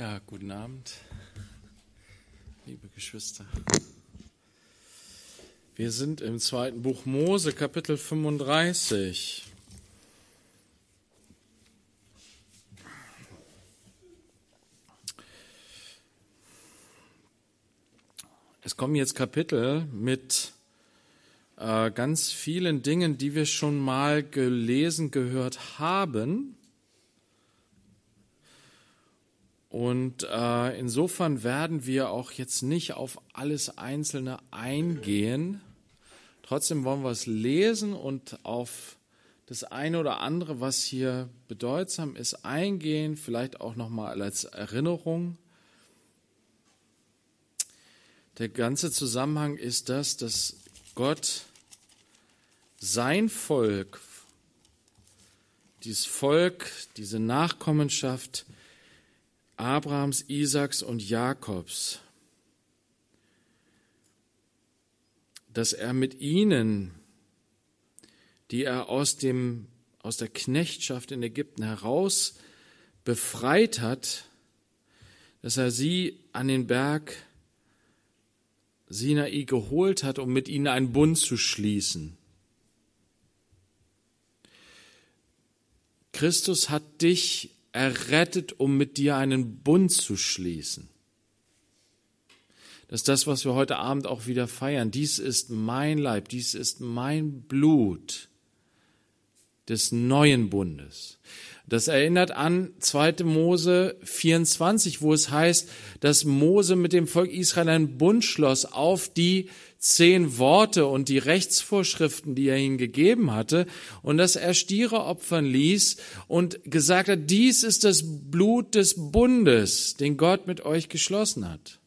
Ja, guten Abend, liebe Geschwister. Wir sind im zweiten Buch Mose, Kapitel 35. Es kommen jetzt Kapitel mit äh, ganz vielen Dingen, die wir schon mal gelesen, gehört haben. Und äh, insofern werden wir auch jetzt nicht auf alles Einzelne eingehen. Trotzdem wollen wir es lesen und auf das eine oder andere, was hier bedeutsam ist, eingehen, vielleicht auch nochmal als Erinnerung. Der ganze Zusammenhang ist das, dass Gott sein Volk, dieses Volk, diese Nachkommenschaft, Abrahams, Isaaks und Jakobs, dass er mit ihnen, die er aus, dem, aus der Knechtschaft in Ägypten heraus befreit hat, dass er sie an den Berg Sinai geholt hat, um mit ihnen einen Bund zu schließen. Christus hat dich errettet, um mit dir einen Bund zu schließen. Das ist das, was wir heute Abend auch wieder feiern. Dies ist mein Leib, dies ist mein Blut des neuen Bundes. Das erinnert an 2. Mose 24, wo es heißt, dass Mose mit dem Volk Israel einen Bund schloss auf die zehn Worte und die Rechtsvorschriften, die er ihnen gegeben hatte, und dass er Stiere opfern ließ und gesagt hat, dies ist das Blut des Bundes, den Gott mit euch geschlossen hat.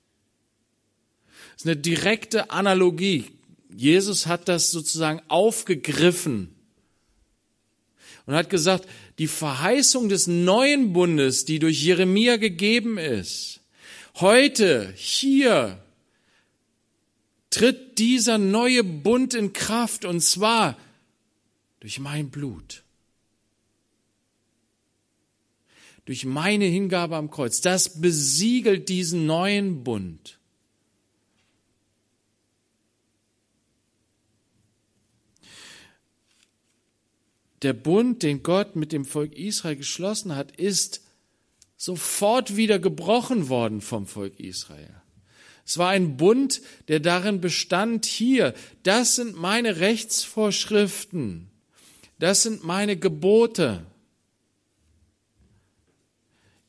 Das ist eine direkte Analogie. Jesus hat das sozusagen aufgegriffen und hat gesagt, die Verheißung des neuen Bundes, die durch Jeremia gegeben ist, heute, hier, tritt dieser neue Bund in Kraft und zwar durch mein Blut. Durch meine Hingabe am Kreuz. Das besiegelt diesen neuen Bund. Der Bund, den Gott mit dem Volk Israel geschlossen hat, ist sofort wieder gebrochen worden vom Volk Israel. Es war ein Bund, der darin bestand, hier, das sind meine Rechtsvorschriften, das sind meine Gebote.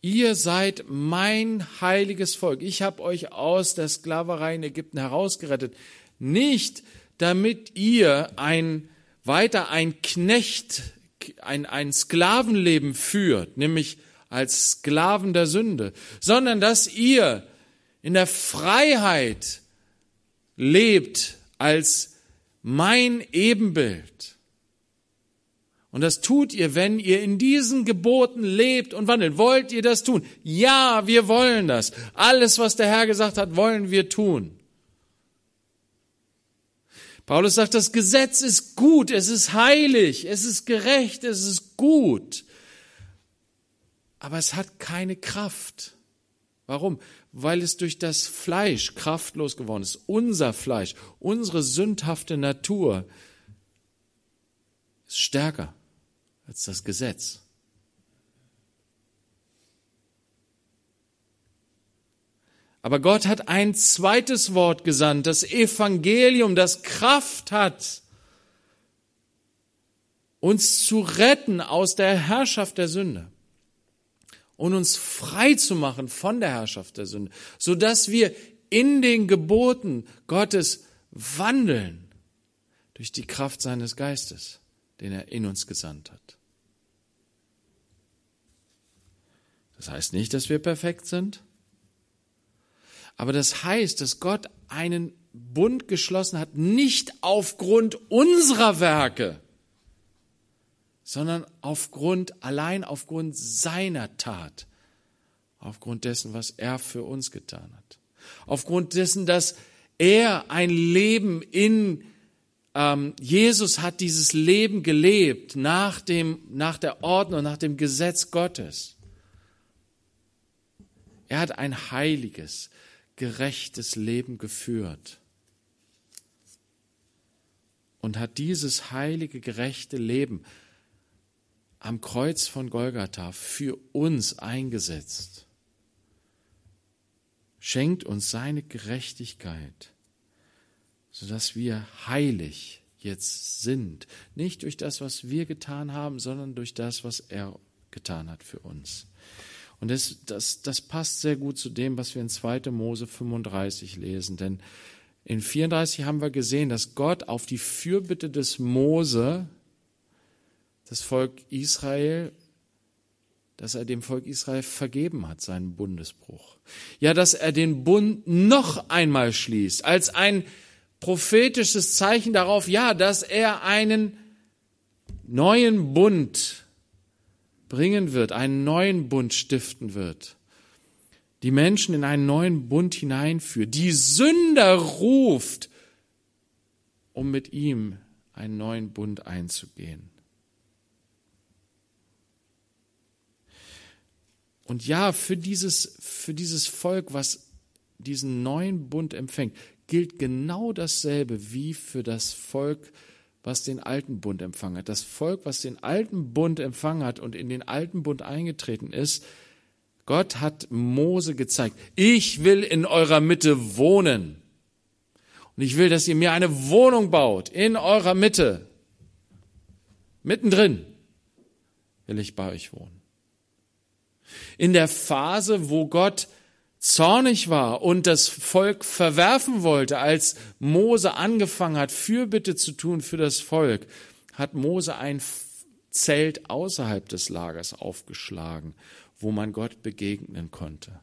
Ihr seid mein heiliges Volk. Ich habe euch aus der Sklaverei in Ägypten herausgerettet. Nicht, damit ihr ein, weiter ein Knecht, ein, ein Sklavenleben führt, nämlich als Sklaven der Sünde, sondern dass ihr in der Freiheit lebt als mein Ebenbild. Und das tut ihr, wenn ihr in diesen Geboten lebt und wandelt. Wollt ihr das tun? Ja, wir wollen das. Alles, was der Herr gesagt hat, wollen wir tun. Paulus sagt, das Gesetz ist gut, es ist heilig, es ist gerecht, es ist gut. Aber es hat keine Kraft. Warum? weil es durch das Fleisch kraftlos geworden ist. Unser Fleisch, unsere sündhafte Natur ist stärker als das Gesetz. Aber Gott hat ein zweites Wort gesandt, das Evangelium, das Kraft hat, uns zu retten aus der Herrschaft der Sünde und uns frei zu machen von der Herrschaft der Sünde, so dass wir in den Geboten Gottes wandeln durch die Kraft seines Geistes, den er in uns gesandt hat. Das heißt nicht, dass wir perfekt sind, aber das heißt, dass Gott einen Bund geschlossen hat, nicht aufgrund unserer Werke, sondern aufgrund, allein aufgrund seiner Tat, aufgrund dessen, was er für uns getan hat, aufgrund dessen, dass er ein Leben in ähm, Jesus hat dieses Leben gelebt nach dem, nach der Ordnung, nach dem Gesetz Gottes. Er hat ein heiliges, gerechtes Leben geführt und hat dieses heilige, gerechte Leben am Kreuz von Golgatha für uns eingesetzt. Schenkt uns seine Gerechtigkeit, sodass wir heilig jetzt sind. Nicht durch das, was wir getan haben, sondern durch das, was er getan hat für uns. Und das, das, das passt sehr gut zu dem, was wir in 2. Mose 35 lesen. Denn in 34 haben wir gesehen, dass Gott auf die Fürbitte des Mose das Volk Israel, dass er dem Volk Israel vergeben hat, seinen Bundesbruch. Ja, dass er den Bund noch einmal schließt, als ein prophetisches Zeichen darauf, ja, dass er einen neuen Bund bringen wird, einen neuen Bund stiften wird, die Menschen in einen neuen Bund hineinführt, die Sünder ruft, um mit ihm einen neuen Bund einzugehen. Und ja, für dieses, für dieses Volk, was diesen neuen Bund empfängt, gilt genau dasselbe wie für das Volk, was den alten Bund empfangen hat. Das Volk, was den alten Bund empfangen hat und in den alten Bund eingetreten ist, Gott hat Mose gezeigt, ich will in eurer Mitte wohnen. Und ich will, dass ihr mir eine Wohnung baut in eurer Mitte. Mittendrin will ich bei euch wohnen. In der Phase, wo Gott zornig war und das Volk verwerfen wollte, als Mose angefangen hat, Fürbitte zu tun für das Volk, hat Mose ein Zelt außerhalb des Lagers aufgeschlagen, wo man Gott begegnen konnte.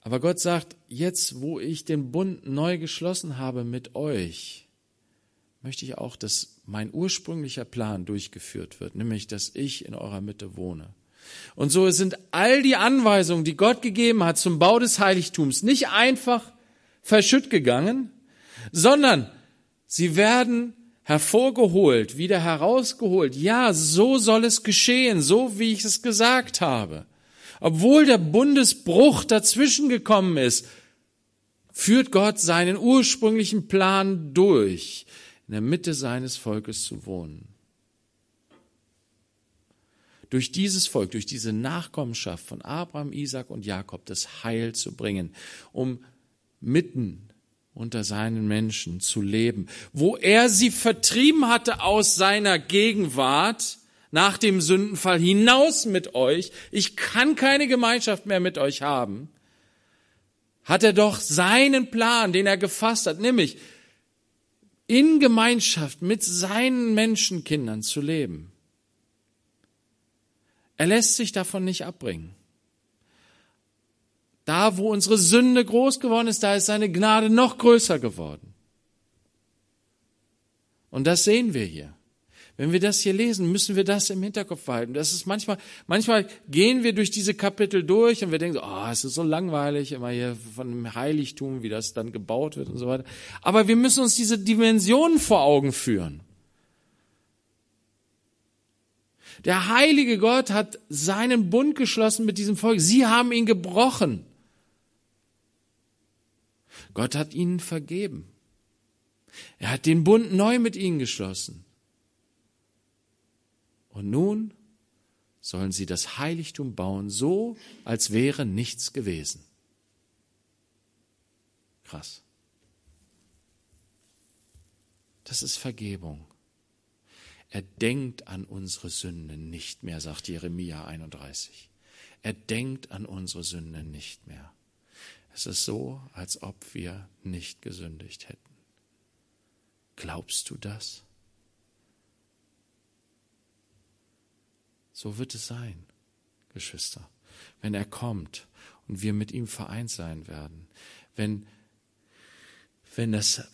Aber Gott sagt, jetzt wo ich den Bund neu geschlossen habe mit euch, möchte ich auch, dass mein ursprünglicher Plan durchgeführt wird, nämlich dass ich in eurer Mitte wohne. Und so sind all die Anweisungen, die Gott gegeben hat zum Bau des Heiligtums, nicht einfach verschütt gegangen, sondern sie werden hervorgeholt, wieder herausgeholt. Ja, so soll es geschehen, so wie ich es gesagt habe. Obwohl der Bundesbruch dazwischen gekommen ist, führt Gott seinen ursprünglichen Plan durch, in der Mitte seines Volkes zu wohnen durch dieses Volk, durch diese Nachkommenschaft von Abraham, Isaac und Jakob das Heil zu bringen, um mitten unter seinen Menschen zu leben, wo er sie vertrieben hatte aus seiner Gegenwart nach dem Sündenfall hinaus mit euch, ich kann keine Gemeinschaft mehr mit euch haben, hat er doch seinen Plan, den er gefasst hat, nämlich in Gemeinschaft mit seinen Menschenkindern zu leben. Er lässt sich davon nicht abbringen. Da, wo unsere Sünde groß geworden ist, da ist seine Gnade noch größer geworden. Und das sehen wir hier. Wenn wir das hier lesen, müssen wir das im Hinterkopf behalten. Das ist manchmal, manchmal gehen wir durch diese Kapitel durch und wir denken, oh, es ist so langweilig, immer hier von dem Heiligtum, wie das dann gebaut wird und so weiter. Aber wir müssen uns diese Dimensionen vor Augen führen. Der heilige Gott hat seinen Bund geschlossen mit diesem Volk. Sie haben ihn gebrochen. Gott hat ihnen vergeben. Er hat den Bund neu mit ihnen geschlossen. Und nun sollen sie das Heiligtum bauen, so als wäre nichts gewesen. Krass. Das ist Vergebung. Er denkt an unsere Sünden nicht mehr, sagt Jeremia 31. Er denkt an unsere Sünden nicht mehr. Es ist so, als ob wir nicht gesündigt hätten. Glaubst du das? So wird es sein, Geschwister, wenn er kommt und wir mit ihm vereint sein werden, wenn, wenn es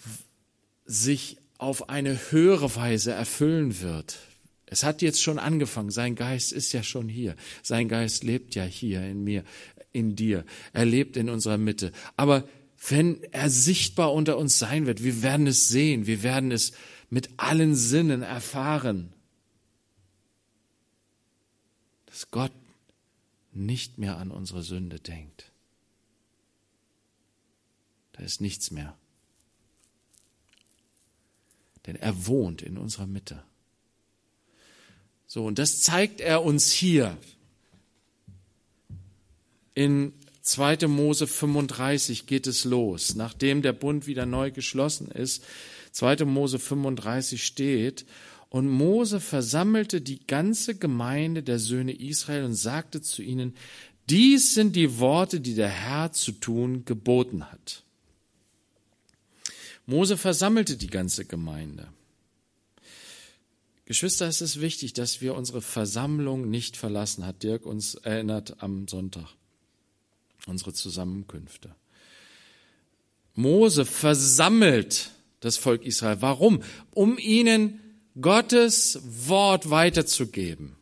sich auf eine höhere Weise erfüllen wird. Es hat jetzt schon angefangen. Sein Geist ist ja schon hier. Sein Geist lebt ja hier in mir, in dir. Er lebt in unserer Mitte. Aber wenn er sichtbar unter uns sein wird, wir werden es sehen. Wir werden es mit allen Sinnen erfahren. Dass Gott nicht mehr an unsere Sünde denkt. Da ist nichts mehr. Denn er wohnt in unserer Mitte. So, und das zeigt er uns hier in 2. Mose 35 geht es los, nachdem der Bund wieder neu geschlossen ist. 2. Mose 35 steht, und Mose versammelte die ganze Gemeinde der Söhne Israel und sagte zu ihnen, dies sind die Worte, die der Herr zu tun geboten hat. Mose versammelte die ganze Gemeinde. Geschwister, es ist wichtig, dass wir unsere Versammlung nicht verlassen, hat Dirk uns erinnert am Sonntag unsere Zusammenkünfte. Mose versammelt das Volk Israel. Warum? Um ihnen Gottes Wort weiterzugeben.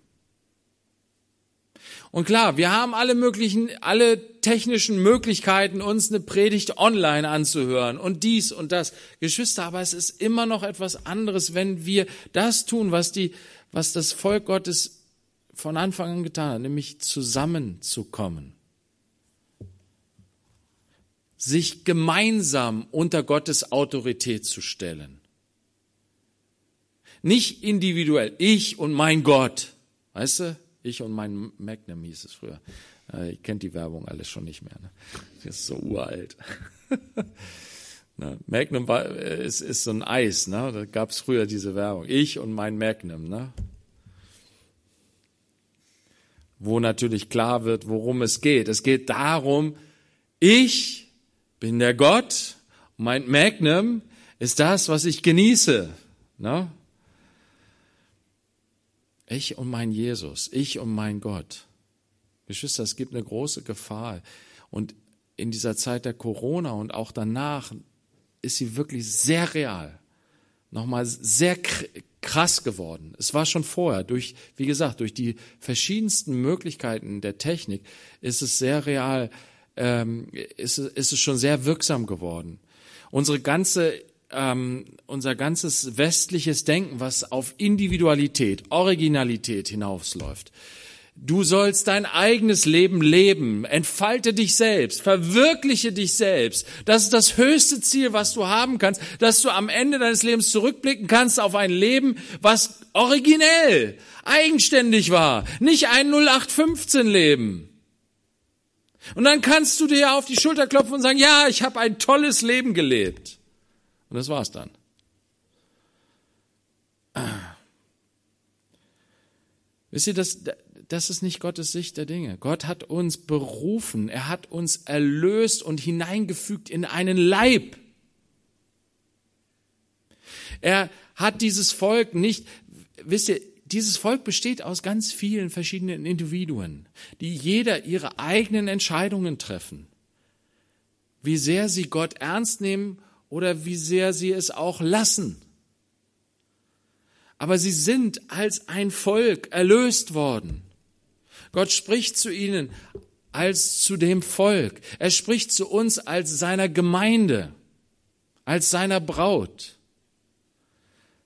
Und klar, wir haben alle möglichen, alle technischen Möglichkeiten, uns eine Predigt online anzuhören und dies und das. Geschwister, aber es ist immer noch etwas anderes, wenn wir das tun, was die, was das Volk Gottes von Anfang an getan hat, nämlich zusammenzukommen sich gemeinsam unter Gottes Autorität zu stellen. Nicht individuell, ich und mein Gott. Weißt du? Ich und mein Magnum hieß es früher. Äh, ich kennt die Werbung alles schon nicht mehr. Ne? Das ist so uralt. ne? Magnum war, äh, ist, ist so ein Eis. Ne? Da gab es früher diese Werbung. Ich und mein Magnum. Ne? Wo natürlich klar wird, worum es geht. Es geht darum, ich bin der Gott, mein Magnum ist das, was ich genieße. Ne? Ich und mein Jesus, ich und mein Gott. Geschwister, es gibt eine große Gefahr. Und in dieser Zeit der Corona und auch danach ist sie wirklich sehr real. Nochmal sehr krass geworden. Es war schon vorher, durch, wie gesagt, durch die verschiedensten Möglichkeiten der Technik ist es sehr real ähm, ist, ist es schon sehr wirksam geworden. Unsere ganze ähm, unser ganzes westliches Denken, was auf Individualität, Originalität hinausläuft. Du sollst dein eigenes Leben leben. Entfalte dich selbst. Verwirkliche dich selbst. Das ist das höchste Ziel, was du haben kannst, dass du am Ende deines Lebens zurückblicken kannst auf ein Leben, was originell, eigenständig war. Nicht ein 0815 Leben. Und dann kannst du dir auf die Schulter klopfen und sagen, ja, ich habe ein tolles Leben gelebt. Und das war's dann. Wisst ihr, das, das ist nicht Gottes Sicht der Dinge. Gott hat uns berufen, er hat uns erlöst und hineingefügt in einen Leib. Er hat dieses Volk nicht, wisst ihr, dieses Volk besteht aus ganz vielen verschiedenen Individuen, die jeder ihre eigenen Entscheidungen treffen. Wie sehr sie Gott ernst nehmen oder wie sehr sie es auch lassen. Aber sie sind als ein Volk erlöst worden. Gott spricht zu ihnen als zu dem Volk. Er spricht zu uns als seiner Gemeinde, als seiner Braut.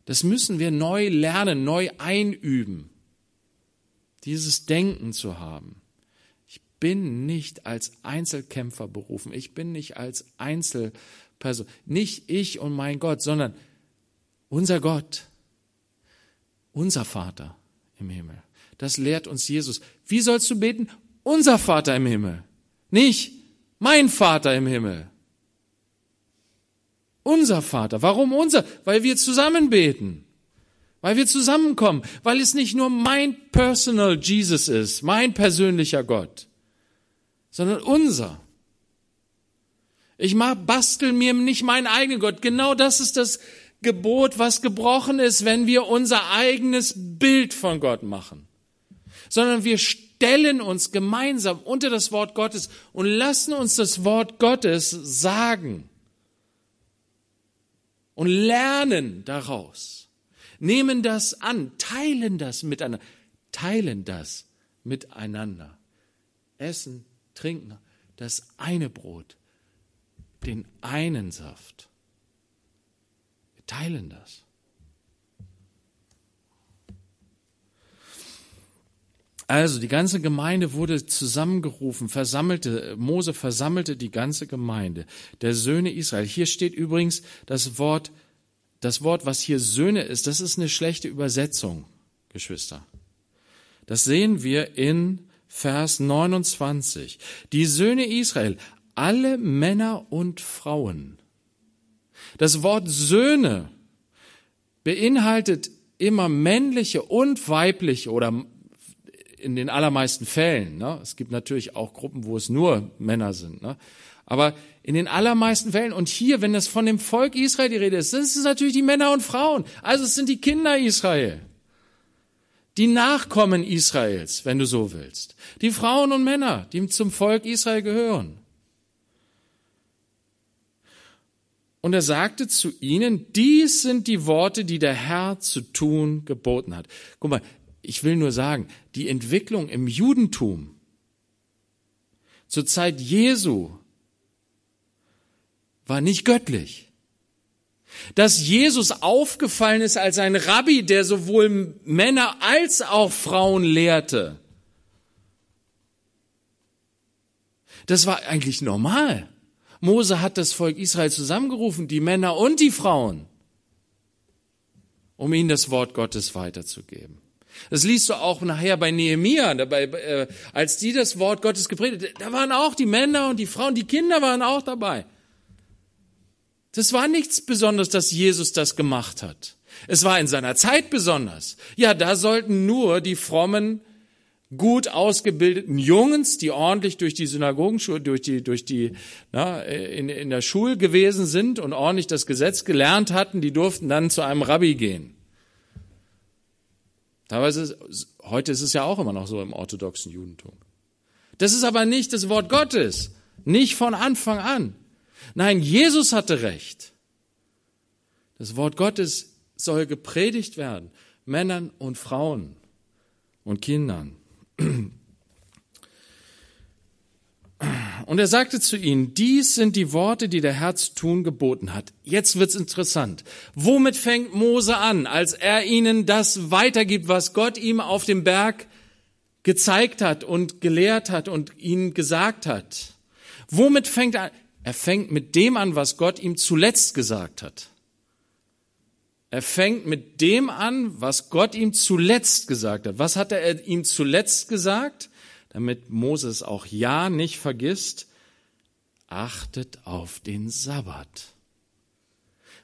Das müssen wir neu lernen, neu einüben, dieses Denken zu haben. Ich bin nicht als Einzelkämpfer berufen, ich bin nicht als Einzelperson, nicht ich und mein Gott, sondern unser Gott, unser Vater im Himmel. Das lehrt uns Jesus. Wie sollst du beten? Unser Vater im Himmel, nicht mein Vater im Himmel. Unser Vater. Warum unser? Weil wir zusammen beten. Weil wir zusammenkommen. Weil es nicht nur mein personal Jesus ist, mein persönlicher Gott, sondern unser. Ich bastel mir nicht meinen eigenen Gott. Genau das ist das Gebot, was gebrochen ist, wenn wir unser eigenes Bild von Gott machen. Sondern wir stellen uns gemeinsam unter das Wort Gottes und lassen uns das Wort Gottes sagen und lernen daraus. Nehmen das an, teilen das miteinander, teilen das miteinander. Essen, trinken, das eine Brot, den einen Saft. Wir teilen das. Also die ganze Gemeinde wurde zusammengerufen, versammelte, Mose versammelte die ganze Gemeinde der Söhne Israel. Hier steht übrigens das Wort, das Wort, was hier Söhne ist, das ist eine schlechte Übersetzung, Geschwister. Das sehen wir in Vers 29. Die Söhne Israel, alle Männer und Frauen. Das Wort Söhne beinhaltet immer männliche und weibliche oder in den allermeisten Fällen. Ne? Es gibt natürlich auch Gruppen, wo es nur Männer sind. Ne? Aber in den allermeisten Fällen, und hier, wenn es von dem Volk Israel die Rede ist, sind es natürlich die Männer und Frauen. Also es sind die Kinder Israel. Die Nachkommen Israels, wenn du so willst. Die Frauen und Männer, die zum Volk Israel gehören. Und er sagte zu ihnen, dies sind die Worte, die der Herr zu tun geboten hat. Guck mal, ich will nur sagen, die Entwicklung im Judentum zur Zeit Jesu war nicht göttlich. Dass Jesus aufgefallen ist als ein Rabbi, der sowohl Männer als auch Frauen lehrte, das war eigentlich normal. Mose hat das Volk Israel zusammengerufen, die Männer und die Frauen, um ihnen das Wort Gottes weiterzugeben. Das liest du auch nachher bei Nehemia, dabei, äh, als die das Wort Gottes gepredigt, da waren auch die Männer und die Frauen, die Kinder waren auch dabei. Das war nichts Besonderes, dass Jesus das gemacht hat. Es war in seiner Zeit besonders. Ja, da sollten nur die frommen, gut ausgebildeten Jungs, die ordentlich durch die Synagogenschule, durch die, durch die, na, in, in der Schule gewesen sind und ordentlich das Gesetz gelernt hatten, die durften dann zu einem Rabbi gehen. Teilweise, heute ist es ja auch immer noch so im orthodoxen Judentum. Das ist aber nicht das Wort Gottes. Nicht von Anfang an. Nein, Jesus hatte recht. Das Wort Gottes soll gepredigt werden. Männern und Frauen und Kindern. Und er sagte zu ihnen, dies sind die Worte, die der Herr zu tun geboten hat. Jetzt wird's interessant. Womit fängt Mose an, als er ihnen das weitergibt, was Gott ihm auf dem Berg gezeigt hat und gelehrt hat und ihnen gesagt hat? Womit fängt er an? Er fängt mit dem an, was Gott ihm zuletzt gesagt hat. Er fängt mit dem an, was Gott ihm zuletzt gesagt hat. Was hat er ihm zuletzt gesagt? damit Moses auch ja nicht vergisst, achtet auf den Sabbat.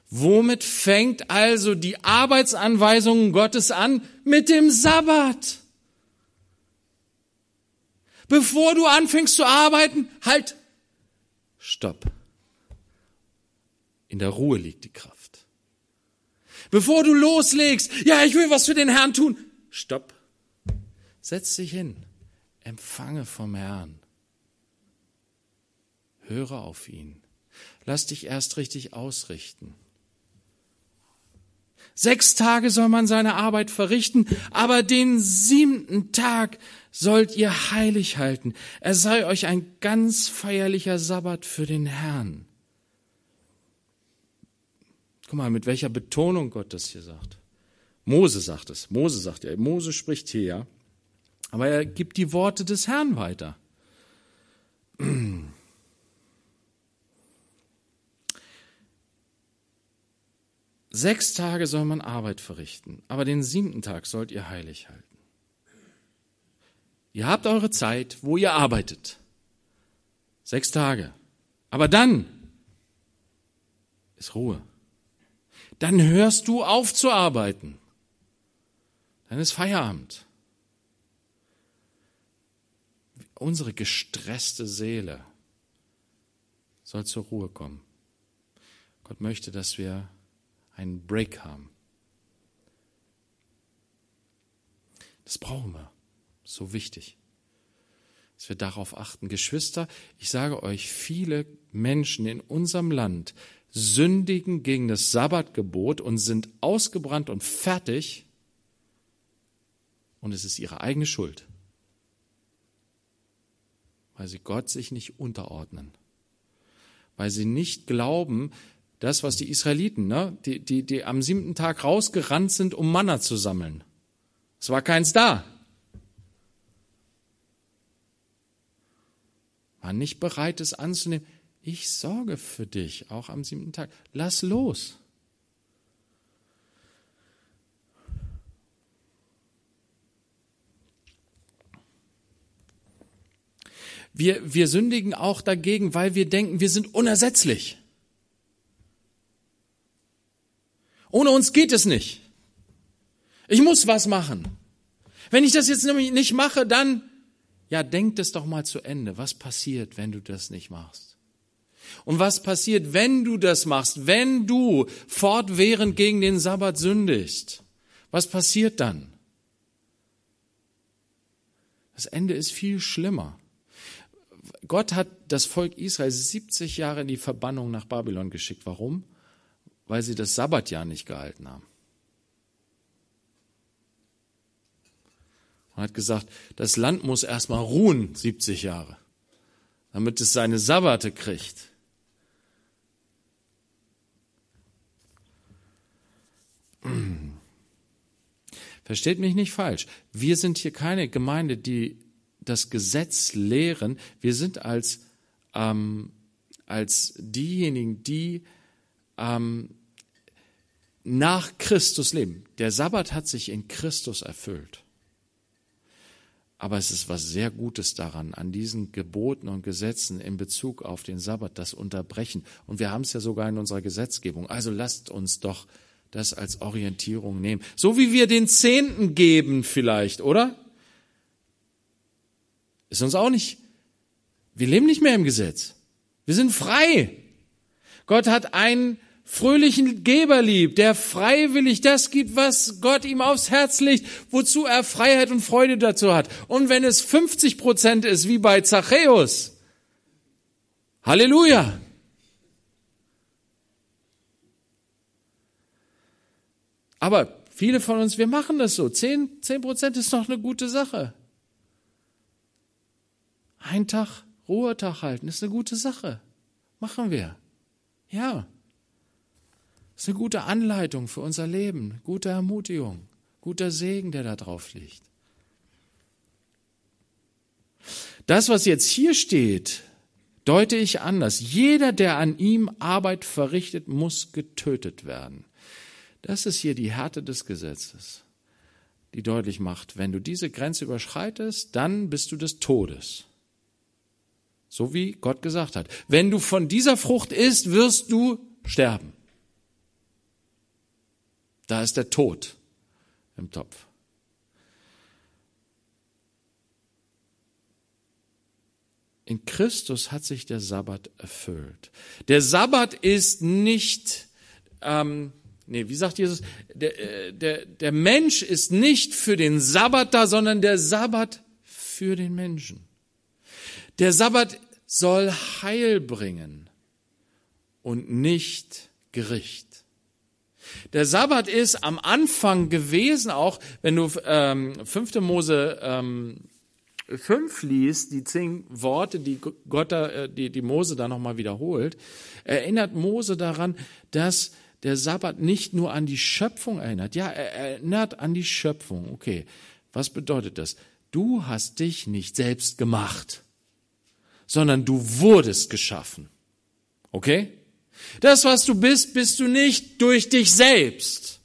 Womit fängt also die Arbeitsanweisung Gottes an? Mit dem Sabbat. Bevor du anfängst zu arbeiten, halt, stopp. In der Ruhe liegt die Kraft. Bevor du loslegst, ja, ich will was für den Herrn tun, stopp. Setz dich hin empfange vom Herrn. Höre auf ihn. Lass dich erst richtig ausrichten. Sechs Tage soll man seine Arbeit verrichten, aber den siebten Tag sollt ihr heilig halten. Er sei euch ein ganz feierlicher Sabbat für den Herrn. Guck mal, mit welcher Betonung Gott das hier sagt. Mose sagt es. Mose sagt ja. Mose spricht hier ja. Aber er gibt die Worte des Herrn weiter. Sechs Tage soll man Arbeit verrichten, aber den siebten Tag sollt ihr heilig halten. Ihr habt eure Zeit, wo ihr arbeitet. Sechs Tage. Aber dann ist Ruhe. Dann hörst du auf zu arbeiten. Dann ist Feierabend. Unsere gestresste Seele soll zur Ruhe kommen. Gott möchte, dass wir einen Break haben. Das brauchen wir. So wichtig. Dass wir darauf achten. Geschwister, ich sage euch, viele Menschen in unserem Land sündigen gegen das Sabbatgebot und sind ausgebrannt und fertig und es ist ihre eigene Schuld, weil sie Gott sich nicht unterordnen, weil sie nicht glauben, das, was die Israeliten, ne, die, die, die am siebten Tag rausgerannt sind, um Manna zu sammeln. Es war keins da. War nicht bereit, es anzunehmen ich sorge für dich, auch am siebten Tag. Lass los. Wir, wir sündigen auch dagegen, weil wir denken, wir sind unersetzlich. Ohne uns geht es nicht. Ich muss was machen. Wenn ich das jetzt nämlich nicht mache, dann, ja, denk das doch mal zu Ende. Was passiert, wenn du das nicht machst? Und was passiert, wenn du das machst, wenn du fortwährend gegen den Sabbat sündigst? Was passiert dann? Das Ende ist viel schlimmer. Gott hat das Volk Israel 70 Jahre in die Verbannung nach Babylon geschickt. Warum? Weil sie das Sabbatjahr nicht gehalten haben. Und hat gesagt, das Land muss erstmal ruhen 70 Jahre, damit es seine Sabbate kriegt. Versteht mich nicht falsch. Wir sind hier keine Gemeinde, die das Gesetz lehren. Wir sind als, ähm, als diejenigen, die ähm, nach Christus leben. Der Sabbat hat sich in Christus erfüllt. Aber es ist was sehr Gutes daran, an diesen Geboten und Gesetzen in Bezug auf den Sabbat, das Unterbrechen. Und wir haben es ja sogar in unserer Gesetzgebung. Also lasst uns doch das als Orientierung nehmen. So wie wir den Zehnten geben vielleicht, oder? Ist uns auch nicht. Wir leben nicht mehr im Gesetz. Wir sind frei. Gott hat einen fröhlichen Geber lieb, der freiwillig das gibt, was Gott ihm aufs Herz legt, wozu er Freiheit und Freude dazu hat. Und wenn es 50 Prozent ist, wie bei Zachäus, Halleluja! Aber viele von uns, wir machen das so. Zehn, zehn Prozent ist noch eine gute Sache. Ein Tag Ruhetag halten ist eine gute Sache. Machen wir. Ja. Ist eine gute Anleitung für unser Leben, gute Ermutigung, guter Segen, der da drauf liegt. Das, was jetzt hier steht, deute ich anders. Jeder, der an ihm Arbeit verrichtet, muss getötet werden. Das ist hier die Härte des Gesetzes, die deutlich macht, wenn du diese Grenze überschreitest, dann bist du des Todes. So wie Gott gesagt hat. Wenn du von dieser Frucht isst, wirst du sterben. Da ist der Tod im Topf. In Christus hat sich der Sabbat erfüllt. Der Sabbat ist nicht, ähm, nee, wie sagt Jesus, der, äh, der, der Mensch ist nicht für den Sabbat da, sondern der Sabbat für den Menschen. Der Sabbat soll Heil bringen und nicht Gericht. Der Sabbat ist am Anfang gewesen, auch wenn du ähm, 5. Mose ähm, 5 liest, die zehn Worte, die Gott da, äh, die, die Mose da nochmal wiederholt, erinnert Mose daran, dass der Sabbat nicht nur an die Schöpfung erinnert. Ja, er erinnert an die Schöpfung. Okay, was bedeutet das? Du hast dich nicht selbst gemacht sondern du wurdest geschaffen. Okay? Das, was du bist, bist du nicht durch dich selbst,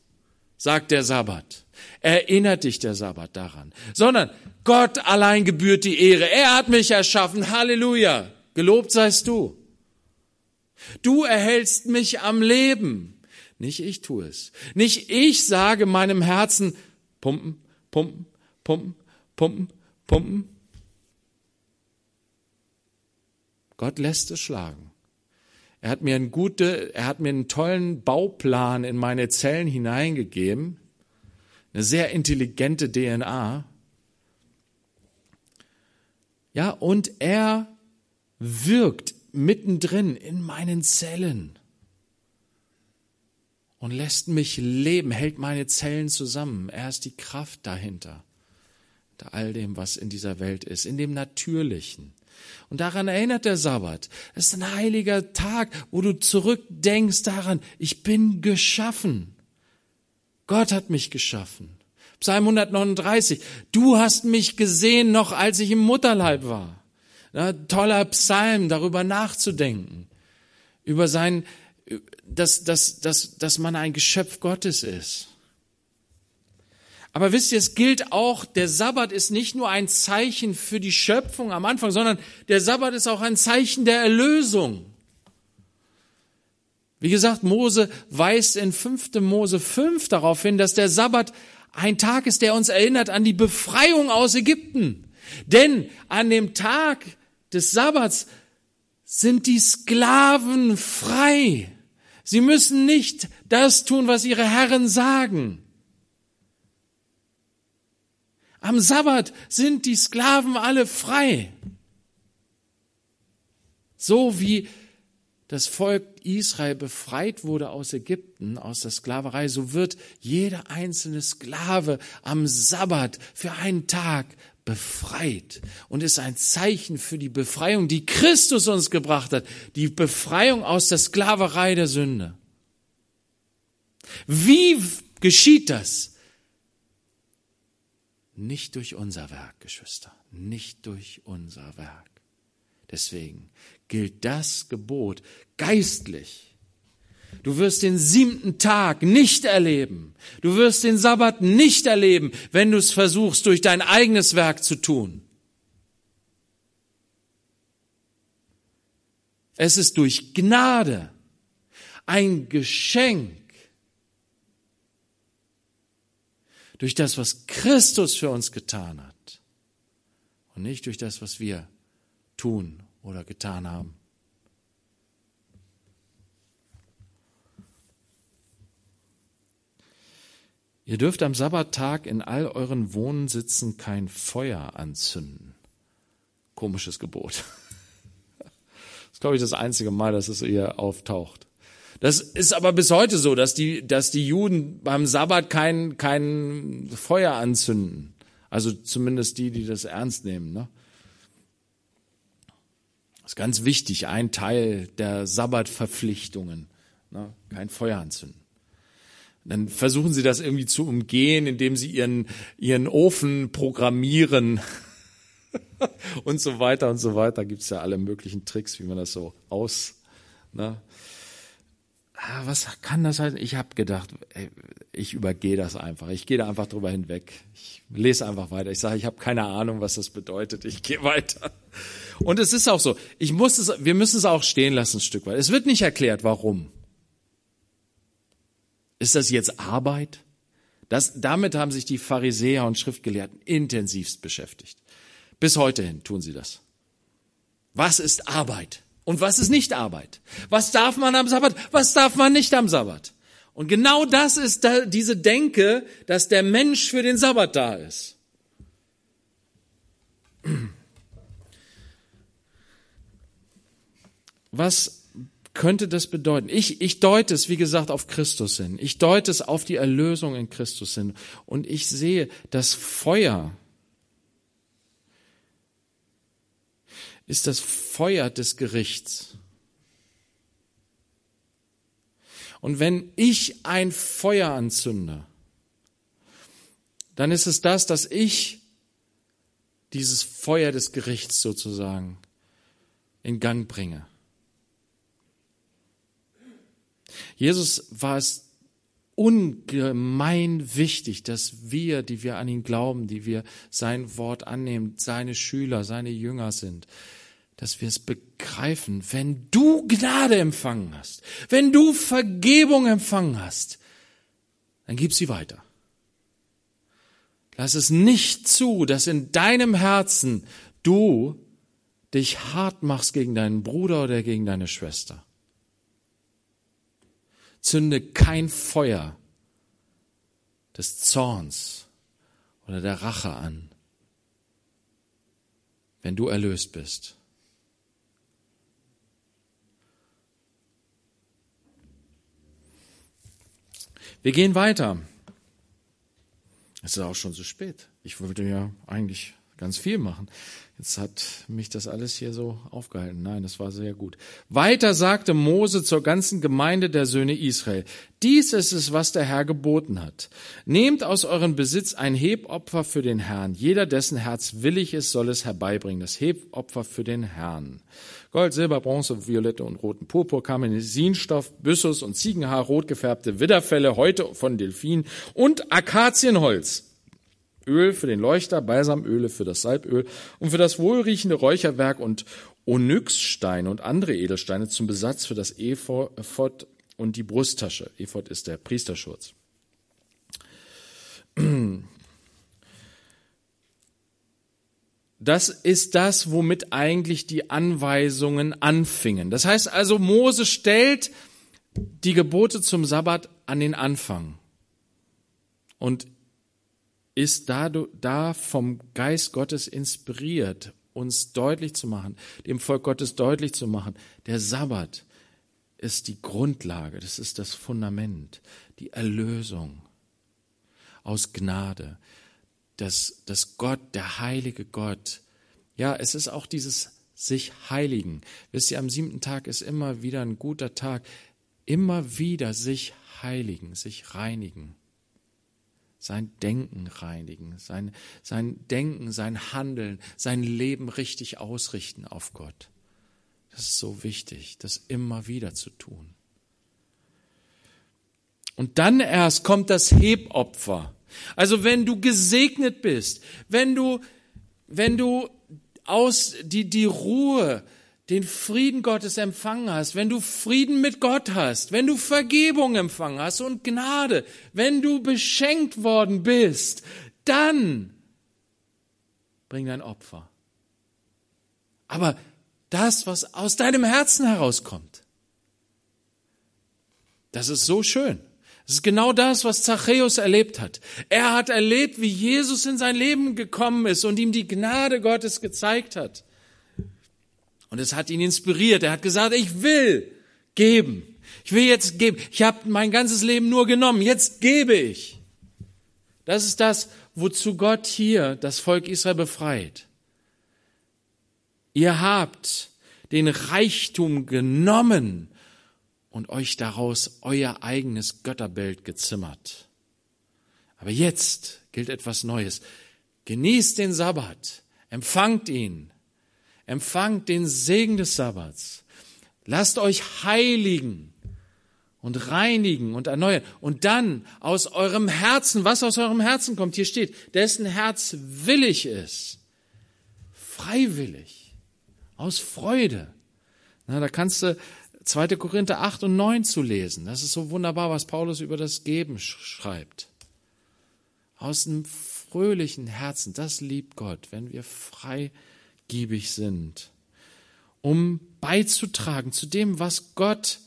sagt der Sabbat. Erinnert dich der Sabbat daran, sondern Gott allein gebührt die Ehre. Er hat mich erschaffen. Halleluja. Gelobt seist du. Du erhältst mich am Leben. Nicht ich tue es. Nicht ich sage meinem Herzen, pumpen, pumpen, pumpen, pumpen, pumpen. Gott lässt es schlagen. Er hat mir einen gute, er hat mir einen tollen Bauplan in meine Zellen hineingegeben, eine sehr intelligente DNA. Ja, und er wirkt mittendrin in meinen Zellen und lässt mich leben, hält meine Zellen zusammen. Er ist die Kraft dahinter, hinter all dem, was in dieser Welt ist, in dem Natürlichen. Und daran erinnert der Sabbat. Es ist ein heiliger Tag, wo du zurückdenkst daran, ich bin geschaffen. Gott hat mich geschaffen. Psalm 139, du hast mich gesehen noch als ich im Mutterleib war. Na, toller Psalm, darüber nachzudenken. Über sein, dass, dass, dass, dass man ein Geschöpf Gottes ist. Aber wisst ihr, es gilt auch, der Sabbat ist nicht nur ein Zeichen für die Schöpfung am Anfang, sondern der Sabbat ist auch ein Zeichen der Erlösung. Wie gesagt, Mose weist in 5. Mose 5 darauf hin, dass der Sabbat ein Tag ist, der uns erinnert an die Befreiung aus Ägypten. Denn an dem Tag des Sabbats sind die Sklaven frei. Sie müssen nicht das tun, was ihre Herren sagen. Am Sabbat sind die Sklaven alle frei. So wie das Volk Israel befreit wurde aus Ägypten, aus der Sklaverei, so wird jeder einzelne Sklave am Sabbat für einen Tag befreit und ist ein Zeichen für die Befreiung, die Christus uns gebracht hat, die Befreiung aus der Sklaverei der Sünde. Wie geschieht das? Nicht durch unser Werk, Geschwister, nicht durch unser Werk. Deswegen gilt das Gebot geistlich Du wirst den siebten Tag nicht erleben. Du wirst den Sabbat nicht erleben, wenn du es versuchst, durch dein eigenes Werk zu tun. Es ist durch Gnade ein Geschenk. Durch das, was Christus für uns getan hat. Und nicht durch das, was wir tun oder getan haben. Ihr dürft am Sabbattag in all euren Wohnsitzen kein Feuer anzünden. Komisches Gebot. Das ist, glaube ich, das einzige Mal, dass es hier auftaucht. Das ist aber bis heute so, dass die, dass die Juden beim Sabbat kein, kein Feuer anzünden. Also zumindest die, die das ernst nehmen. Ne? Das ist ganz wichtig, ein Teil der Sabbatverpflichtungen. Ne? Kein Feuer anzünden. Dann versuchen sie das irgendwie zu umgehen, indem sie ihren, ihren Ofen programmieren und so weiter und so weiter. Gibt's ja alle möglichen Tricks, wie man das so aus. Ne? Ah, was kann das heißen? Ich habe gedacht, ey, ich übergehe das einfach. Ich gehe da einfach drüber hinweg. Ich lese einfach weiter. Ich sage, ich habe keine Ahnung, was das bedeutet. Ich gehe weiter. Und es ist auch so. Ich muss es, wir müssen es auch stehen lassen, ein Stück weit. Es wird nicht erklärt, warum. Ist das jetzt Arbeit? Das, damit haben sich die Pharisäer und Schriftgelehrten intensivst beschäftigt. Bis heute hin tun sie das. Was ist Arbeit? Und was ist nicht Arbeit? Was darf man am Sabbat? Was darf man nicht am Sabbat? Und genau das ist da, diese Denke, dass der Mensch für den Sabbat da ist. Was könnte das bedeuten? Ich, ich deute es, wie gesagt, auf Christus hin. Ich deute es auf die Erlösung in Christus hin. Und ich sehe, das Feuer ist das Feuer des Gerichts. Und wenn ich ein Feuer anzünde, dann ist es das, dass ich dieses Feuer des Gerichts sozusagen in Gang bringe. Jesus war es ungemein wichtig, dass wir, die wir an ihn glauben, die wir sein Wort annehmen, seine Schüler, seine Jünger sind, dass wir es begreifen, wenn du Gnade empfangen hast, wenn du Vergebung empfangen hast, dann gib sie weiter. Lass es nicht zu, dass in deinem Herzen du dich hart machst gegen deinen Bruder oder gegen deine Schwester zünde kein Feuer des Zorns oder der Rache an, wenn du erlöst bist. Wir gehen weiter. Es ist auch schon so spät. Ich wollte ja eigentlich ganz viel machen. Jetzt hat mich das alles hier so aufgehalten. Nein, das war sehr gut. Weiter sagte Mose zur ganzen Gemeinde der Söhne Israel, dies ist es, was der Herr geboten hat. Nehmt aus euren Besitz ein Hebopfer für den Herrn. Jeder, dessen Herz willig ist, soll es herbeibringen. Das Hebopfer für den Herrn. Gold, Silber, Bronze, Violette und roten Purpur, Karmesinstoff, Byssus und Ziegenhaar, rot gefärbte Widderfelle, Häute von Delfin und Akazienholz. Öl für den Leuchter, Balsamöle für das Salböl und für das wohlriechende Räucherwerk und Onyxsteine und andere Edelsteine zum Besatz für das Ephod und die Brusttasche. Ephod ist der Priesterschutz. Das ist das, womit eigentlich die Anweisungen anfingen. Das heißt also, Mose stellt die Gebote zum Sabbat an den Anfang. Und ist da, da vom Geist Gottes inspiriert, uns deutlich zu machen, dem Volk Gottes deutlich zu machen, der Sabbat ist die Grundlage, das ist das Fundament, die Erlösung aus Gnade, dass, dass Gott, der heilige Gott, ja, es ist auch dieses sich heiligen. Wisst ihr, am siebten Tag ist immer wieder ein guter Tag, immer wieder sich heiligen, sich reinigen sein Denken reinigen, sein, sein Denken, sein Handeln, sein Leben richtig ausrichten auf Gott. Das ist so wichtig, das immer wieder zu tun. Und dann erst kommt das Hebopfer. Also wenn du gesegnet bist, wenn du, wenn du aus die, die Ruhe, den Frieden Gottes empfangen hast, wenn du Frieden mit Gott hast, wenn du Vergebung empfangen hast und Gnade, wenn du beschenkt worden bist, dann bring dein Opfer. Aber das, was aus deinem Herzen herauskommt, das ist so schön. Das ist genau das, was Zachäus erlebt hat. Er hat erlebt, wie Jesus in sein Leben gekommen ist und ihm die Gnade Gottes gezeigt hat. Und es hat ihn inspiriert. Er hat gesagt, ich will geben. Ich will jetzt geben. Ich habe mein ganzes Leben nur genommen. Jetzt gebe ich. Das ist das, wozu Gott hier das Volk Israel befreit. Ihr habt den Reichtum genommen und euch daraus euer eigenes Götterbild gezimmert. Aber jetzt gilt etwas Neues. Genießt den Sabbat, empfangt ihn, Empfangt den Segen des Sabbats. Lasst euch heiligen und reinigen und erneuern. Und dann aus eurem Herzen, was aus eurem Herzen kommt, hier steht, dessen Herz willig ist, freiwillig, aus Freude. Na, da kannst du 2. Korinther 8 und 9 zu lesen. Das ist so wunderbar, was Paulus über das Geben schreibt. Aus einem fröhlichen Herzen, das liebt Gott, wenn wir frei giebig sind, um beizutragen zu dem, was Gott,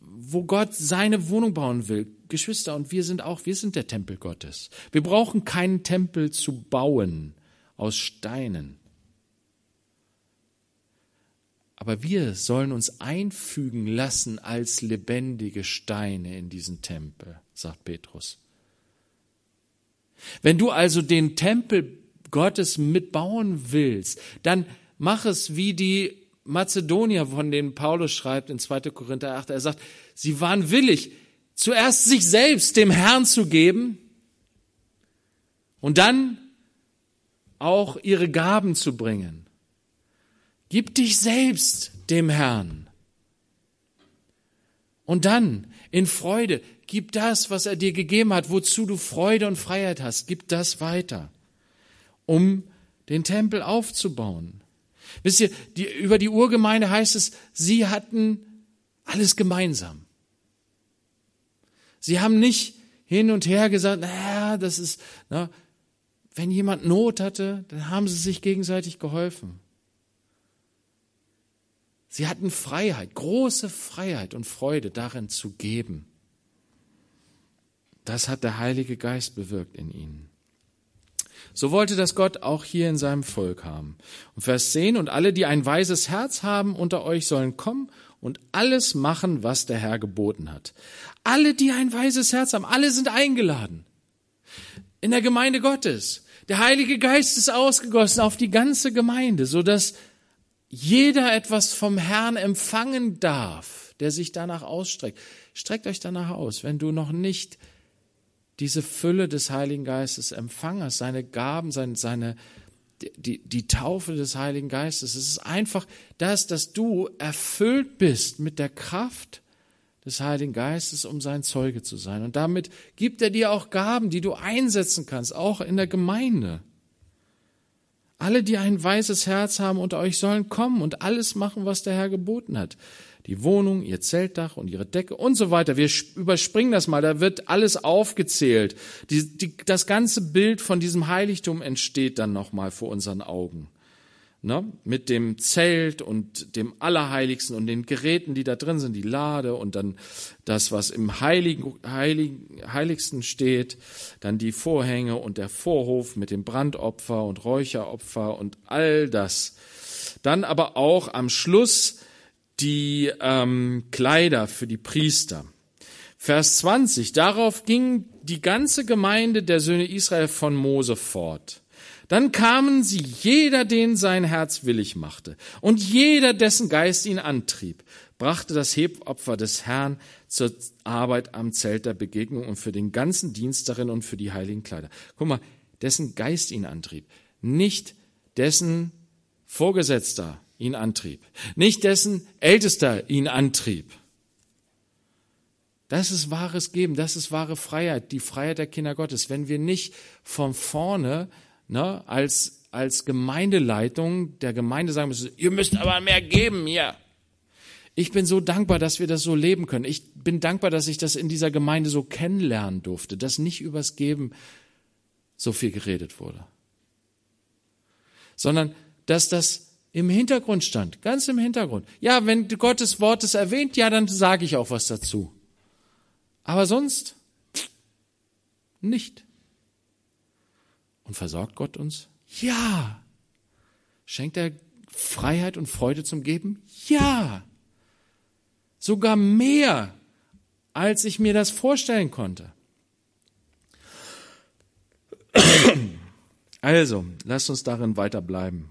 wo Gott seine Wohnung bauen will. Geschwister, und wir sind auch, wir sind der Tempel Gottes. Wir brauchen keinen Tempel zu bauen aus Steinen. Aber wir sollen uns einfügen lassen als lebendige Steine in diesen Tempel, sagt Petrus. Wenn du also den Tempel Gottes mitbauen willst, dann mach es wie die Mazedonier, von denen Paulus schreibt in 2. Korinther 8. Er sagt, sie waren willig, zuerst sich selbst dem Herrn zu geben und dann auch ihre Gaben zu bringen. Gib dich selbst dem Herrn. Und dann in Freude, gib das, was er dir gegeben hat, wozu du Freude und Freiheit hast, gib das weiter um den Tempel aufzubauen. Wisst ihr, die, über die Urgemeinde heißt es, sie hatten alles gemeinsam. Sie haben nicht hin und her gesagt, naja, das ist, na, wenn jemand Not hatte, dann haben sie sich gegenseitig geholfen. Sie hatten Freiheit, große Freiheit und Freude darin zu geben. Das hat der Heilige Geist bewirkt in ihnen. So wollte das Gott auch hier in seinem Volk haben. Und Vers 10, und alle, die ein weises Herz haben unter euch, sollen kommen und alles machen, was der Herr geboten hat. Alle, die ein weises Herz haben, alle sind eingeladen. In der Gemeinde Gottes. Der Heilige Geist ist ausgegossen auf die ganze Gemeinde, so dass jeder etwas vom Herrn empfangen darf, der sich danach ausstreckt. Streckt euch danach aus, wenn du noch nicht diese Fülle des Heiligen Geistes empfangen hast, seine Gaben, seine, seine, die, die Taufe des Heiligen Geistes. Es ist einfach das, dass du erfüllt bist mit der Kraft des Heiligen Geistes, um sein Zeuge zu sein. Und damit gibt er dir auch Gaben, die du einsetzen kannst, auch in der Gemeinde. Alle, die ein weißes Herz haben unter euch, sollen kommen und alles machen, was der Herr geboten hat. Die Wohnung, ihr Zeltdach und ihre Decke und so weiter. Wir überspringen das mal, da wird alles aufgezählt. Die, die, das ganze Bild von diesem Heiligtum entsteht dann nochmal vor unseren Augen ne, mit dem Zelt und dem Allerheiligsten und den Geräten, die da drin sind, die Lade und dann das, was im Heiligen, Heiligen, Heiligsten steht, dann die Vorhänge und der Vorhof mit dem Brandopfer und Räucheropfer und all das. Dann aber auch am Schluss die ähm, Kleider für die Priester. Vers 20, darauf ging die ganze Gemeinde der Söhne Israel von Mose fort. Dann kamen sie, jeder, den sein Herz willig machte, und jeder, dessen Geist ihn antrieb, brachte das Hebopfer des Herrn zur Arbeit am Zelt der Begegnung und für den ganzen Dienst darin und für die heiligen Kleider. Guck mal, dessen Geist ihn antrieb, nicht dessen Vorgesetzter ihn antrieb, nicht dessen Ältester ihn antrieb. Das ist wahres Geben, das ist wahre Freiheit, die Freiheit der Kinder Gottes. Wenn wir nicht von vorne ne, als, als Gemeindeleitung der Gemeinde sagen müssen, ihr müsst aber mehr geben hier. Ich bin so dankbar, dass wir das so leben können. Ich bin dankbar, dass ich das in dieser Gemeinde so kennenlernen durfte, dass nicht übers Geben so viel geredet wurde, sondern dass das im Hintergrund stand, ganz im Hintergrund. Ja, wenn Gottes Wort es erwähnt, ja, dann sage ich auch was dazu. Aber sonst nicht. Und versorgt Gott uns? Ja. Schenkt er Freiheit und Freude zum Geben? Ja. Sogar mehr, als ich mir das vorstellen konnte. Also, lasst uns darin weiterbleiben.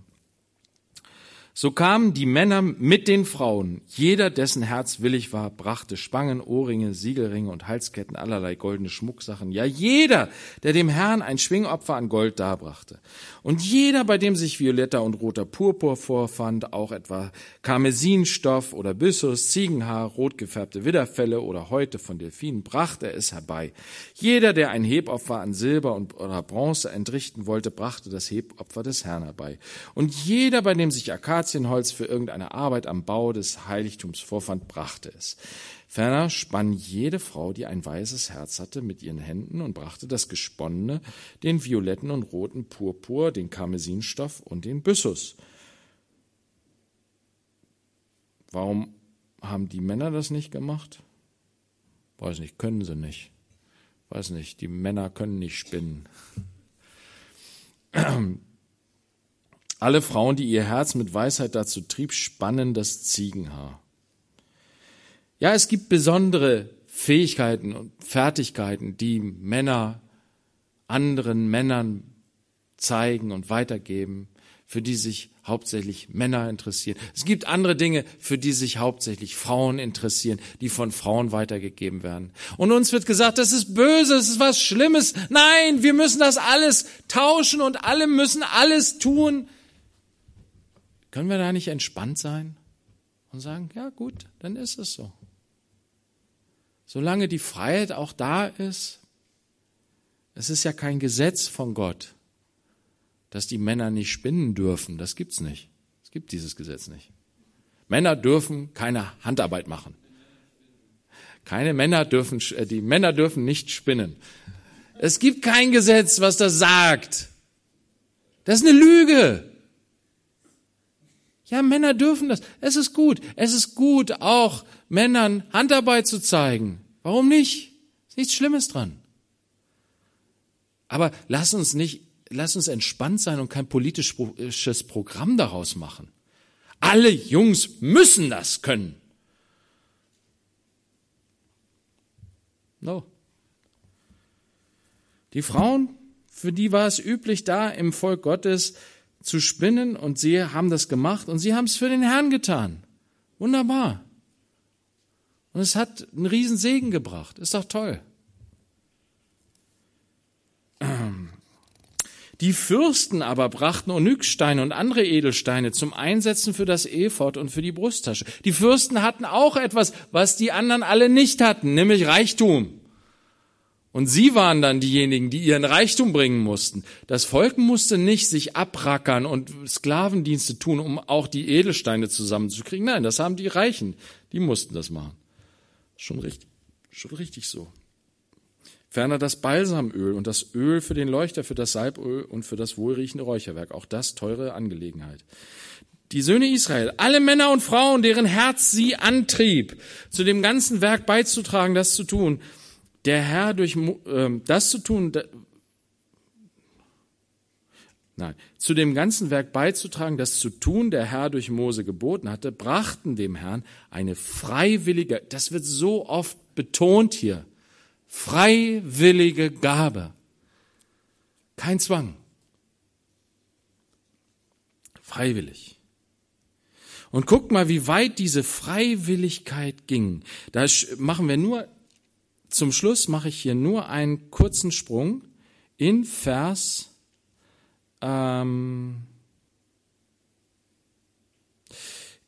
So kamen die Männer mit den Frauen. Jeder, dessen Herz willig war, brachte Spangen, Ohrringe, Siegelringe und Halsketten, allerlei goldene Schmucksachen. Ja, jeder, der dem Herrn ein Schwingopfer an Gold darbrachte. Und jeder, bei dem sich violetter und roter Purpur vorfand, auch etwa Karmesinstoff oder Byssus, Ziegenhaar, rot gefärbte Widderfelle oder Häute von Delfinen, brachte es herbei. Jeder, der ein Hebopfer an Silber und oder Bronze entrichten wollte, brachte das Hebopfer des Herrn herbei. Und jeder, bei dem sich Akazienholz für irgendeine Arbeit am Bau des Heiligtums vorfand, brachte es. Ferner spann jede Frau, die ein weißes Herz hatte, mit ihren Händen und brachte das Gesponnene, den violetten und roten Purpur, den Karmesinstoff und den Byssus. Warum haben die Männer das nicht gemacht? Weiß nicht, können sie nicht. Weiß nicht, die Männer können nicht spinnen. Alle Frauen, die ihr Herz mit Weisheit dazu trieb, spannen das Ziegenhaar. Ja, es gibt besondere Fähigkeiten und Fertigkeiten, die Männer anderen Männern zeigen und weitergeben, für die sich hauptsächlich Männer interessieren. Es gibt andere Dinge, für die sich hauptsächlich Frauen interessieren, die von Frauen weitergegeben werden. Und uns wird gesagt, das ist böse, das ist was Schlimmes. Nein, wir müssen das alles tauschen und alle müssen alles tun. Können wir da nicht entspannt sein und sagen, ja gut, dann ist es so. Solange die Freiheit auch da ist, es ist ja kein Gesetz von Gott, dass die Männer nicht spinnen dürfen. Das gibt's nicht. Es gibt dieses Gesetz nicht. Männer dürfen keine Handarbeit machen. Keine Männer dürfen, äh, die Männer dürfen nicht spinnen. Es gibt kein Gesetz, was das sagt. Das ist eine Lüge. Ja, Männer dürfen das. Es ist gut. Es ist gut, auch Männern Handarbeit zu zeigen. Warum nicht? Ist nichts Schlimmes dran. Aber lass uns nicht, lass uns entspannt sein und kein politisches Programm daraus machen. Alle Jungs müssen das können. No. Die Frauen für die war es üblich, da im Volk Gottes zu spinnen und sie haben das gemacht und sie haben es für den Herrn getan. Wunderbar. Und es hat einen riesen Segen gebracht. Ist doch toll. Die Fürsten aber brachten Onyxsteine und andere Edelsteine zum Einsetzen für das Ephod und für die Brusttasche. Die Fürsten hatten auch etwas, was die anderen alle nicht hatten, nämlich Reichtum. Und sie waren dann diejenigen, die ihren Reichtum bringen mussten. Das Volk musste nicht sich abrackern und Sklavendienste tun, um auch die Edelsteine zusammenzukriegen. Nein, das haben die Reichen. Die mussten das machen. Schon richtig, schon richtig so. Ferner das Balsamöl und das Öl für den Leuchter, für das Salböl und für das wohlriechende Räucherwerk. Auch das teure Angelegenheit. Die Söhne Israel, alle Männer und Frauen, deren Herz sie antrieb, zu dem ganzen Werk beizutragen, das zu tun, der Herr durch äh, das zu tun, da, nein, zu dem ganzen Werk beizutragen, das zu tun, der Herr durch Mose geboten hatte, brachten dem Herrn eine freiwillige, das wird so oft betont hier, Freiwillige Gabe. Kein Zwang. Freiwillig. Und guckt mal, wie weit diese Freiwilligkeit ging. Da machen wir nur, zum Schluss mache ich hier nur einen kurzen Sprung in Vers, ähm,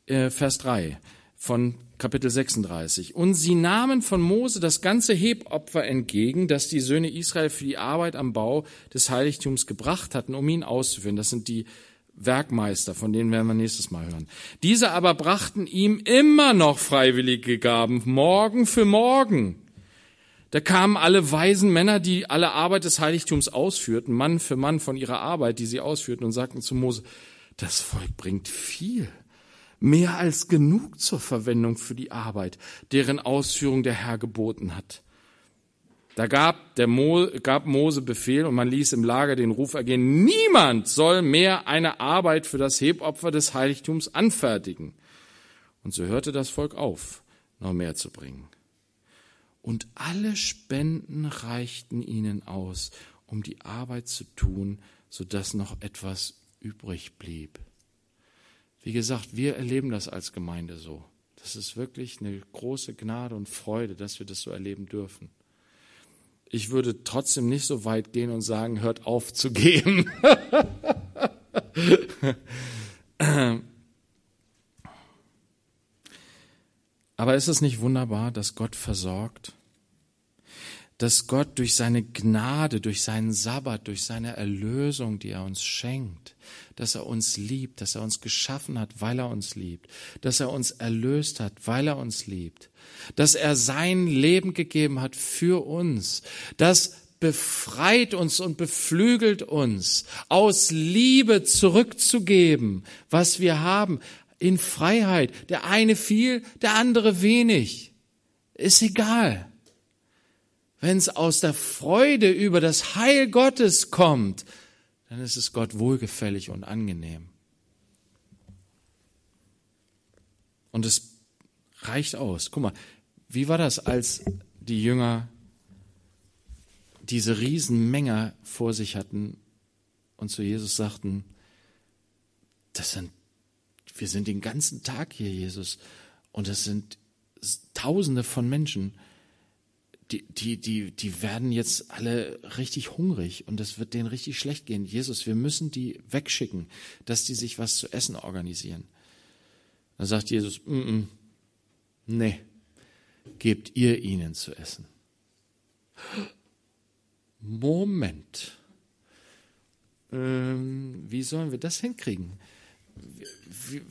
äh, Vers 3 von Kapitel 36. Und sie nahmen von Mose das ganze Hebopfer entgegen, das die Söhne Israel für die Arbeit am Bau des Heiligtums gebracht hatten, um ihn auszuführen. Das sind die Werkmeister, von denen werden wir nächstes Mal hören. Diese aber brachten ihm immer noch freiwillige Gaben, morgen für morgen. Da kamen alle weisen Männer, die alle Arbeit des Heiligtums ausführten, Mann für Mann von ihrer Arbeit, die sie ausführten, und sagten zu Mose, das Volk bringt viel mehr als genug zur Verwendung für die Arbeit, deren Ausführung der Herr geboten hat. Da gab, der Mo, gab Mose Befehl und man ließ im Lager den Ruf ergehen, niemand soll mehr eine Arbeit für das Hebopfer des Heiligtums anfertigen. Und so hörte das Volk auf, noch mehr zu bringen. Und alle Spenden reichten ihnen aus, um die Arbeit zu tun, so dass noch etwas übrig blieb. Wie gesagt, wir erleben das als Gemeinde so. Das ist wirklich eine große Gnade und Freude, dass wir das so erleben dürfen. Ich würde trotzdem nicht so weit gehen und sagen, hört auf zu geben. Aber ist es nicht wunderbar, dass Gott versorgt? dass Gott durch seine Gnade, durch seinen Sabbat, durch seine Erlösung, die er uns schenkt, dass er uns liebt, dass er uns geschaffen hat, weil er uns liebt, dass er uns erlöst hat, weil er uns liebt, dass er sein Leben gegeben hat für uns, das befreit uns und beflügelt uns, aus Liebe zurückzugeben, was wir haben, in Freiheit. Der eine viel, der andere wenig. Ist egal wenn es aus der Freude über das Heil Gottes kommt, dann ist es Gott wohlgefällig und angenehm. Und es reicht aus. Guck mal, wie war das, als die Jünger diese Riesenmenge vor sich hatten und zu Jesus sagten, das sind, wir sind den ganzen Tag hier, Jesus, und es sind Tausende von Menschen die, die, die, die werden jetzt alle richtig hungrig und es wird denen richtig schlecht gehen. Jesus, wir müssen die wegschicken, dass die sich was zu essen organisieren. Dann sagt Jesus, mm -mm, nee, gebt ihr ihnen zu essen. Moment. Ähm, wie sollen wir das hinkriegen? Wir,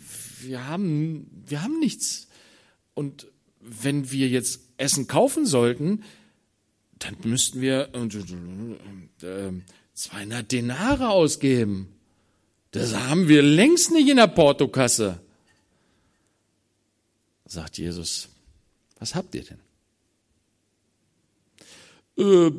wir, haben, wir haben nichts. Und wenn wir jetzt Essen kaufen sollten, dann müssten wir äh, 200 Denare ausgeben. Das haben wir längst nicht in der Portokasse. Sagt Jesus, was habt ihr denn? Äh,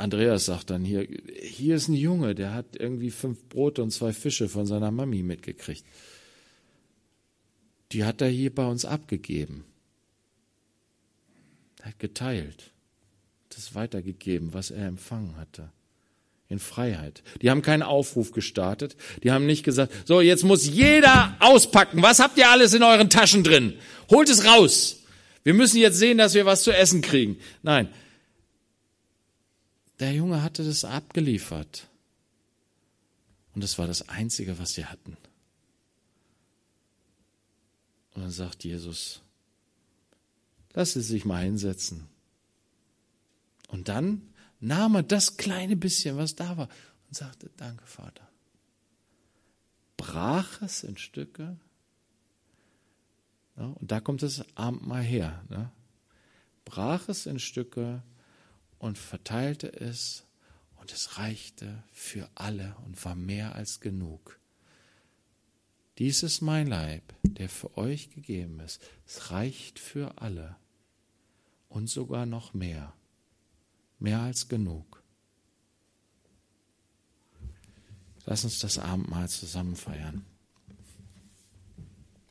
Andreas sagt dann hier, hier ist ein Junge, der hat irgendwie fünf Brote und zwei Fische von seiner Mami mitgekriegt. Die hat er hier bei uns abgegeben. Er hat geteilt, das weitergegeben, was er empfangen hatte. in Freiheit. Die haben keinen Aufruf gestartet. Die haben nicht gesagt, so, jetzt muss jeder auspacken. Was habt ihr alles in euren Taschen drin? Holt es raus. Wir müssen jetzt sehen, dass wir was zu essen kriegen. Nein. Der Junge hatte das abgeliefert. Und das war das Einzige, was sie hatten. Und dann sagt Jesus, lass sie sich mal hinsetzen. Und dann nahm er das kleine bisschen, was da war, und sagte, danke Vater. Brach es in Stücke. Ja, und da kommt das Abendmahl her. Ne? Brach es in Stücke und verteilte es und es reichte für alle und war mehr als genug. Dies ist mein Leib, der für euch gegeben ist. Es reicht für alle und sogar noch mehr. Mehr als genug. Lass uns das Abendmahl zusammen feiern.